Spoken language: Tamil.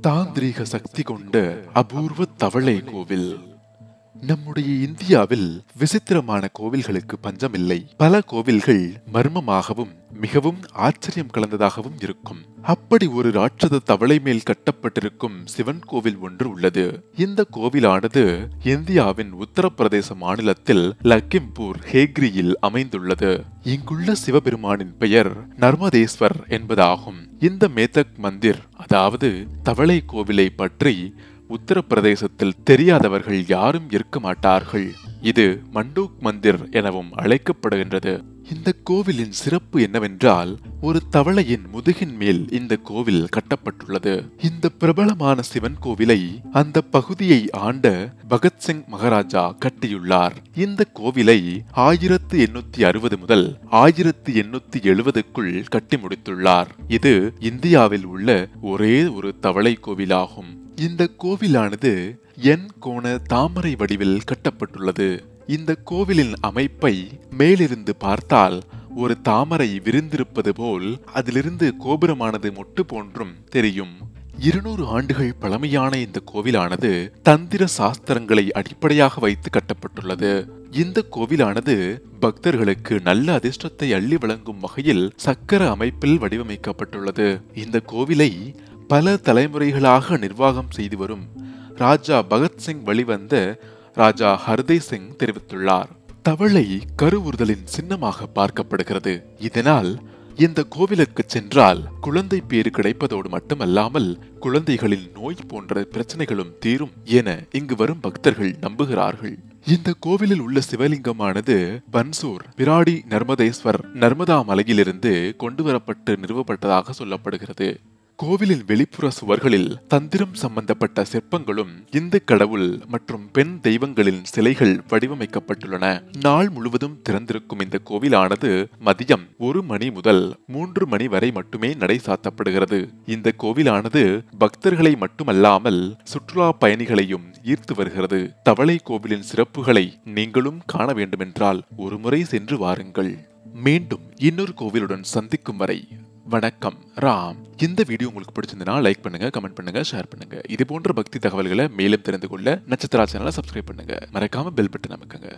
தாந்திரீக சக்தி கொண்ட அபூர்வ தவளை கோவில். நம்முடைய இந்தியாவில் விசித்திரமான கோவில்களுக்கு பஞ்சமில்லை. பல கோவில்கள் மர்மமாகவும் மிகவும் ஆச்சரியம் கலந்ததாகவும் இருக்கும். அப்படி ஒரு ராட்சத தவளை மேல் கட்டப்பட்டிருக்கும் சிவன் கோவில் ஒன்று உள்ளது. இந்த கோவிலானது இந்தியாவின் உத்தரப்பிரதேச மாநிலத்தில் லக்கிம்பூர் ஹேக்ரியில் அமைந்துள்ளது. இங்குள்ள சிவபெருமானின் பெயர் நர்மதேஸ்வர் என்பதாகும். இந்த மேதக் மந்திர் அதாவது தவளை கோவிலை பற்றி உத்தரப்பிரதேசத்தில் தெரியாதவர்கள் யாரும் இருக்க மாட்டார்கள். இது மண்டூக் மந்திர் எனவும் அழைக்கப்படுகின்றது. இந்த கோவிலின் சிறப்பு என்னவென்றால் ஒரு தவளையின் முதுகின் மேல் இந்த கோவில் கட்டப்பட்டுள்ளது. இந்த பிரபலமான சிவன் கோவிலை அந்த பகுதியை ஆண்ட பகத்சிங் மகாராஜா கட்டியுள்ளார். இந்த கோவிலை ஆயிரத்து எண்ணூத்தி அறுபது முதல் ஆயிரத்து எண்ணூத்தி எழுபதுக்குள் கட்டி முடித்துள்ளார். இது இந்தியாவில் உள்ள ஒரே ஒரு தவளை கோவிலாகும். இந்த கோவிலானது என் கோண தாமரை வடிவில் கட்டப்பட்டுள்ளது. இந்த கோவிலின் அமைப்பை மேலிருந்து பார்த்தால் ஒரு தாமரை விரிந்திருப்பது போல் அதிலிருந்து கோபுரமானது மொட்டு போன்றும் தெரியும். இருநூறு ஆண்டுகள் பழமையான இந்த கோவிலானது தந்திர சாஸ்திரங்களை அடிப்படையாக வைத்து கட்டப்பட்டுள்ளது. இந்த கோவிலானது பக்தர்களுக்கு நல்ல அதிர்ஷ்டத்தை அள்ளி வழங்கும் வகையில் சக்கர அமைப்பில் வடிவமைக்கப்பட்டுள்ளது. இந்த கோவிலை பல தலைமுறைகளாக நிர்வாகம் செய்து வரும் ராஜா பகத்சிங் வழிவந்த ராஜா ஹர்தேவ் சிங் தெரிவித்துள்ளார். தவளை கருவுறுதலின் சின்னமாக பார்க்கப்படுகிறது. இதனால் இந்த கோவிலுக்கு சென்றால் குழந்தை பேறு கிடைப்பதோடு மட்டுமல்லாமல் குழந்தைகளின் நோய் போன்ற பிரச்சனைகளும் தீரும் என இங்கு வரும் பக்தர்கள் நம்புகிறார்கள். இந்த கோவிலில் உள்ள சிவலிங்கமானது பன்சூர் விராடி நர்மதேஸ்வர் நர்மதா மலையிலிருந்து கொண்டு வரப்பட்டு நிறுவப்பட்டதாக சொல்லப்படுகிறது. கோவிலின் வெளிப்புற சுவர்களில் தந்திரம் சம்பந்தப்பட்ட சிற்பங்களும் இந்து கடவுள் மற்றும் பெண் தெய்வங்களின் சிலைகள் வடிவமைக்கப்பட்டுள்ளன. நாள் முழுவதும் திறந்திருக்கும் இந்த கோவிலானது மதியம் ஒரு மணி முதல் மூன்று மணி வரை மட்டுமே நடை சாத்தப்படுகிறது. இந்த கோவிலானது பக்தர்களை மட்டுமல்லாமல் சுற்றுலா பயணிகளையும் ஈர்த்து வருகிறது. தவளை கோவிலின் சிறப்புகளை நீங்களும் காண வேண்டுமென்றால் ஒருமுறை சென்று வாருங்கள். மீண்டும் இன்னொரு கோவிலுடன் சந்திக்கும் வரை வணக்கம். ராம் இந்த வீடியோ உங்களுக்கு பிடிச்சிருந்தனா லைக் பண்ணுங்க கமெண்ட் பண்ணுங்க ஷேர் பண்ணுங்க. இது போன்ற பக்தி தகவல்களை மேலும் தெரிந்து கொள்ள நட்சத்திரா சேனலை சப்ஸ்கிரைப் பண்ணுங்க. மறக்காம பெல் பட்டன் அமைக்குங்க.